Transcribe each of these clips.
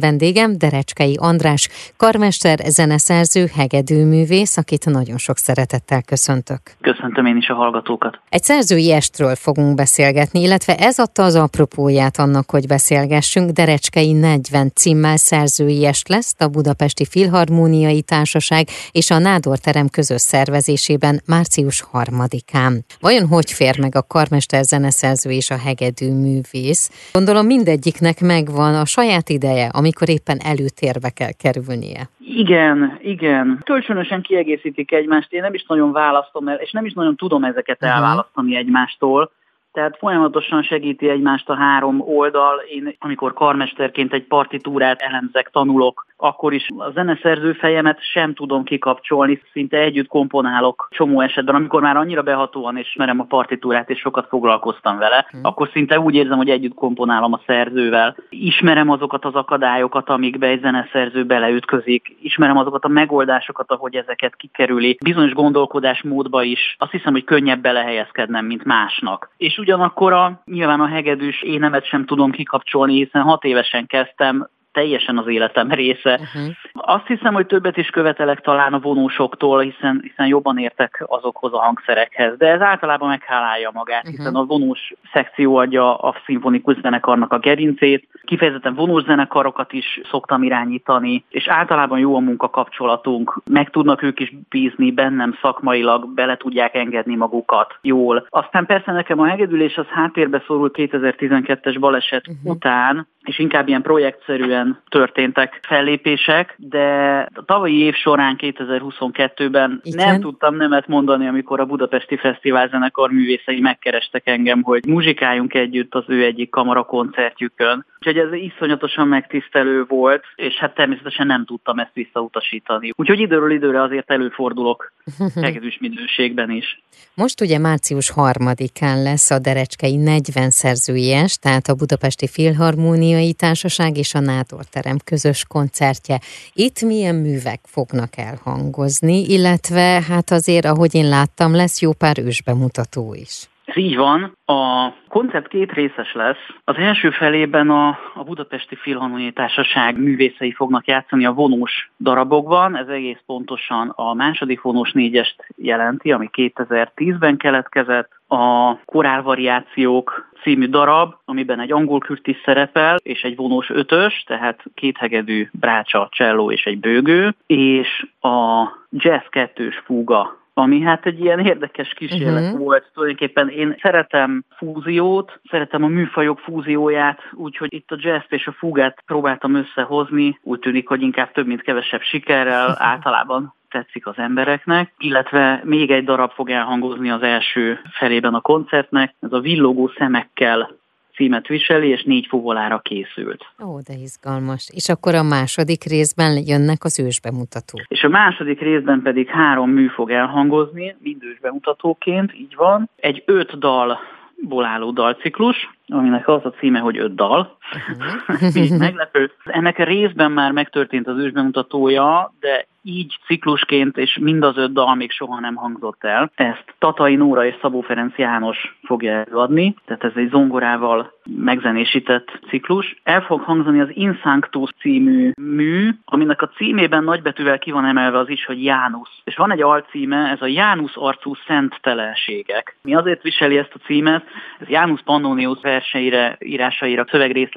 Vendégem Derecskei András, karmester, zeneszerző, hegedűművész, akit nagyon sok szeretettel köszöntök. Köszöntöm én is a hallgatókat. Egy szerzői estről fogunk beszélgetni, illetve ez adta az apropóját annak, hogy beszélgessünk. Derecskei 40 címmel szerzői est lesz a Budapesti Filharmóniai Társaság és a Nádor terem közös szervezésében március 3-án. Vajon hogy fér meg a karmester zeneszerző és a hegedűművész? Gondolom mindegyiknek megvan a saját ideje, amikor éppen előtérbe kell kerülnie. Igen, igen. Kölcsönösen kiegészítik egymást, én nem is nagyon választom el, és nem is nagyon tudom ezeket elválasztani egymástól. Tehát folyamatosan segíti egymást a három oldal. Én, amikor karmesterként egy partitúrát elemzek, tanulok, akkor is a zeneszerző fejemet sem tudom kikapcsolni, szinte együtt komponálok csomó esetben, amikor már annyira behatóan ismerem a partitúrát, és sokat foglalkoztam vele, hmm. akkor szinte úgy érzem, hogy együtt komponálom a szerzővel. Ismerem azokat az akadályokat, amikbe egy zeneszerző beleütközik, ismerem azokat a megoldásokat, ahogy ezeket kikerüli. Bizonyos gondolkodásmódba is azt hiszem, hogy könnyebb belehelyezkednem, mint másnak. És ugyanakkor a, nyilván a hegedűs énemet sem tudom kikapcsolni, hiszen hat évesen kezdtem, teljesen az életem része. Uh-huh. Azt hiszem, hogy többet is követelek talán a vonósoktól, hiszen, hiszen jobban értek azokhoz a hangszerekhez, de ez általában meghálálja magát, uh-huh. hiszen a vonós szekció adja a szimfonikus zenekarnak a gerincét, kifejezetten vonós zenekarokat is szoktam irányítani, és általában jó a munkakapcsolatunk, meg tudnak ők is bízni bennem szakmailag, bele tudják engedni magukat jól. Aztán persze nekem a hegedülés az háttérbe szorult 2012-es baleset uh-huh. után, és inkább ilyen projektszerűen történtek fellépések, de a tavalyi év során 2022-ben Igen. nem tudtam nemet mondani, amikor a Budapesti Fesztivál zenekar művészei megkerestek engem, hogy muzsikáljunk együtt az ő egyik kamarakoncertjükön. Úgyhogy ez iszonyatosan megtisztelő volt, és hát természetesen nem tudtam ezt visszautasítani. Úgyhogy időről időre azért előfordulok hegedűs minőségben is. Most ugye március 3-án lesz a Derecskei 40 szerzőies, tehát a Budapesti Filharmóniai Társaság és a Nádor terem közös koncertje. Itt milyen művek fognak elhangozni, illetve hát azért, ahogy én láttam, lesz jó pár ősbemutató is. Ez így van. A koncert két részes lesz. Az első felében a, a Budapesti Filharmoniai Társaság művészei fognak játszani a vonós darabokban. Ez egész pontosan a második vonós négyest jelenti, ami 2010-ben keletkezett. A korálvariációk című darab, amiben egy angol kürt is szerepel, és egy vonós ötös, tehát kéthegedű brácsa, cselló és egy bőgő, és a jazz kettős fúga ami hát egy ilyen érdekes kísérlet uh-huh. volt. Tulajdonképpen én szeretem fúziót, szeretem a műfajok fúzióját, úgyhogy itt a jazz és a fúgát próbáltam összehozni. Úgy tűnik, hogy inkább több, mint kevesebb sikerrel általában tetszik az embereknek, illetve még egy darab fog elhangozni az első felében a koncertnek, ez a villogó szemekkel címet viseli, és négy fuvolára készült. Ó, de izgalmas. És akkor a második részben jönnek az ősbemutatók. És a második részben pedig három mű fog elhangozni, mind ősbemutatóként, így van. Egy öt dal ból álló dalciklus, aminek az a címe, hogy öt dal. Uh-huh. meglepő. Ennek részben már megtörtént az ősbemutatója, de így ciklusként, és mind az öt dal még soha nem hangzott el. Ezt Tatai Nóra és Szabó Ferenc János fogja előadni, tehát ez egy zongorával megzenésített ciklus. El fog hangzani az Insanctus című mű, aminek a címében nagybetűvel ki van emelve az is, hogy Jánusz. És van egy alcíme, ez a Jánusz arcú szenttelenségek. Mi azért viseli ezt a címet, ez Jánusz Pannonius verseire, írásaira,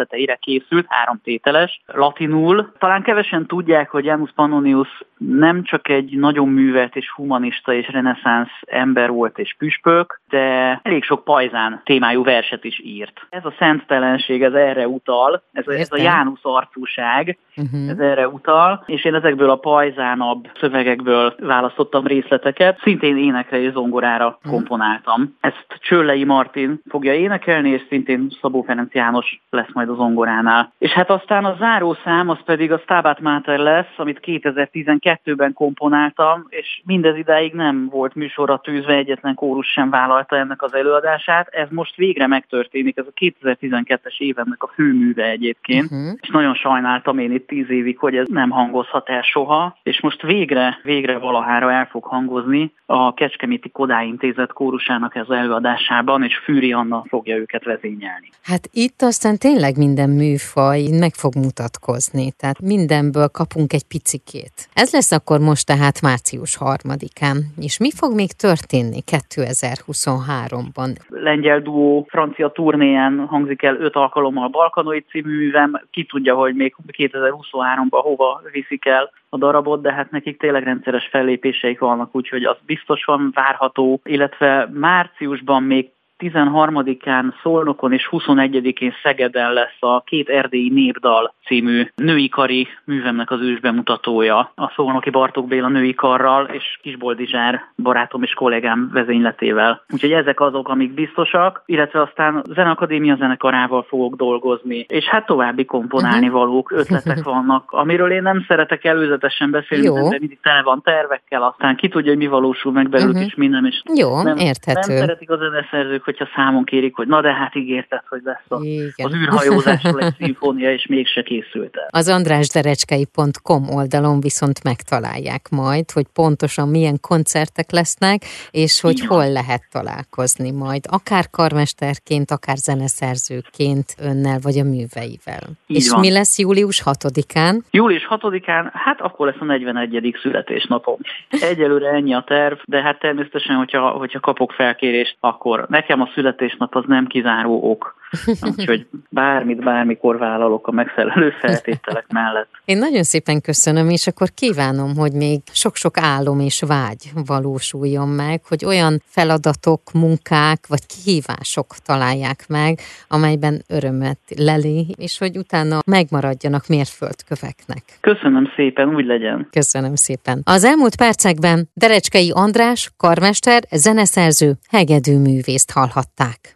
szövegrészleteire készült, három tételes, latinul. Talán kevesen tudják, hogy Jánusz Pannonius nem csak egy nagyon művelt és humanista és reneszánsz ember volt és püspök, de elég sok pajzán témájú verset is írt. Ez a szenttelenség, ez erre utal, ez, a, ez a Jánusz arcúság, uh-huh. ez erre utal, és én ezekből a pajzánabb szövegekből választottam részleteket, szintén énekre és zongorára uh-huh. komponáltam. Ezt Csöllei Martin fogja énekelni, és szintén Szabó Ferenc János lesz majd a zongoránál. És hát aztán a záró szám az pedig a Stabat Mater lesz, amit 2012 2002-ben komponáltam, és mindez idáig nem volt műsorra tűzve, egyetlen kórus sem vállalta ennek az előadását. Ez most végre megtörténik, ez a 2012-es évennek a főműve egyébként, uh-huh. és nagyon sajnáltam én itt tíz évig, hogy ez nem hangozhat el soha, és most végre, végre valahára el fog hangozni a Kecskeméti Kodály Intézet kórusának ez előadásában, és Fűri Anna fogja őket vezényelni. Hát itt aztán tényleg minden műfaj meg fog mutatkozni, tehát mindenből kapunk egy picikét. Ez lesz akkor most tehát március harmadikán. És mi fog még történni 2023-ban? Lengyel duó francia turnéján hangzik el öt alkalommal Balkanoid című művem. Ki tudja, hogy még 2023-ban hova viszik el a darabot, de hát nekik tényleg rendszeres fellépéseik vannak, úgyhogy az biztos van várható, illetve márciusban még 13-án Szolnokon és 21-én Szegeden lesz a Két erdélyi népdal című női kari művemnek az ősbemutatója a Szolnoki Bartók Béla női karral és Kisboldizsár barátom és kollégám vezényletével. Úgyhogy ezek azok, amik biztosak, illetve aztán Zenakadémia zenekarával fogok dolgozni, és hát további komponálni uh-huh. valók, ötletek vannak, amiről én nem szeretek előzetesen beszélni, Jó. de mindig tele van tervekkel, aztán ki tudja, hogy mi valósul meg belőlük, uh-huh. és minden, és Jó, nem, érthető. nem szeretik a zeneszerzők, hogyha számon kérik, hogy na de hát ígérted, hogy lesz a, az űrhajózásról egy szimfónia, és mégse készült el. Az andrásderecskei.com oldalon viszont megtalálják majd, hogy pontosan milyen koncertek lesznek, és hogy Igen. hol lehet találkozni majd, akár karmesterként, akár zeneszerzőként önnel, vagy a műveivel. Így és van. mi lesz július 6-án? Július 6-án, hát akkor lesz a 41. születésnapom. Egyelőre ennyi a terv, de hát természetesen, hogyha, hogyha kapok felkérést, akkor nekem a születésnap az nem kizáró ok. Úgyhogy bármit, bármikor vállalok a megfelelő feltételek mellett. Én nagyon szépen köszönöm, és akkor kívánom, hogy még sok-sok álom és vágy valósuljon meg, hogy olyan feladatok, munkák vagy kihívások találják meg, amelyben örömet leli, és hogy utána megmaradjanak mérföldköveknek. Köszönöm szépen, úgy legyen. Köszönöm szépen. Az elmúlt percekben Derecskei András, karmester, zeneszerző, hegedűművészt hallhatták.